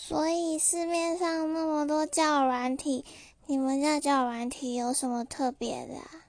所以市面上那么多教软体，你们家教软体有什么特别的、啊？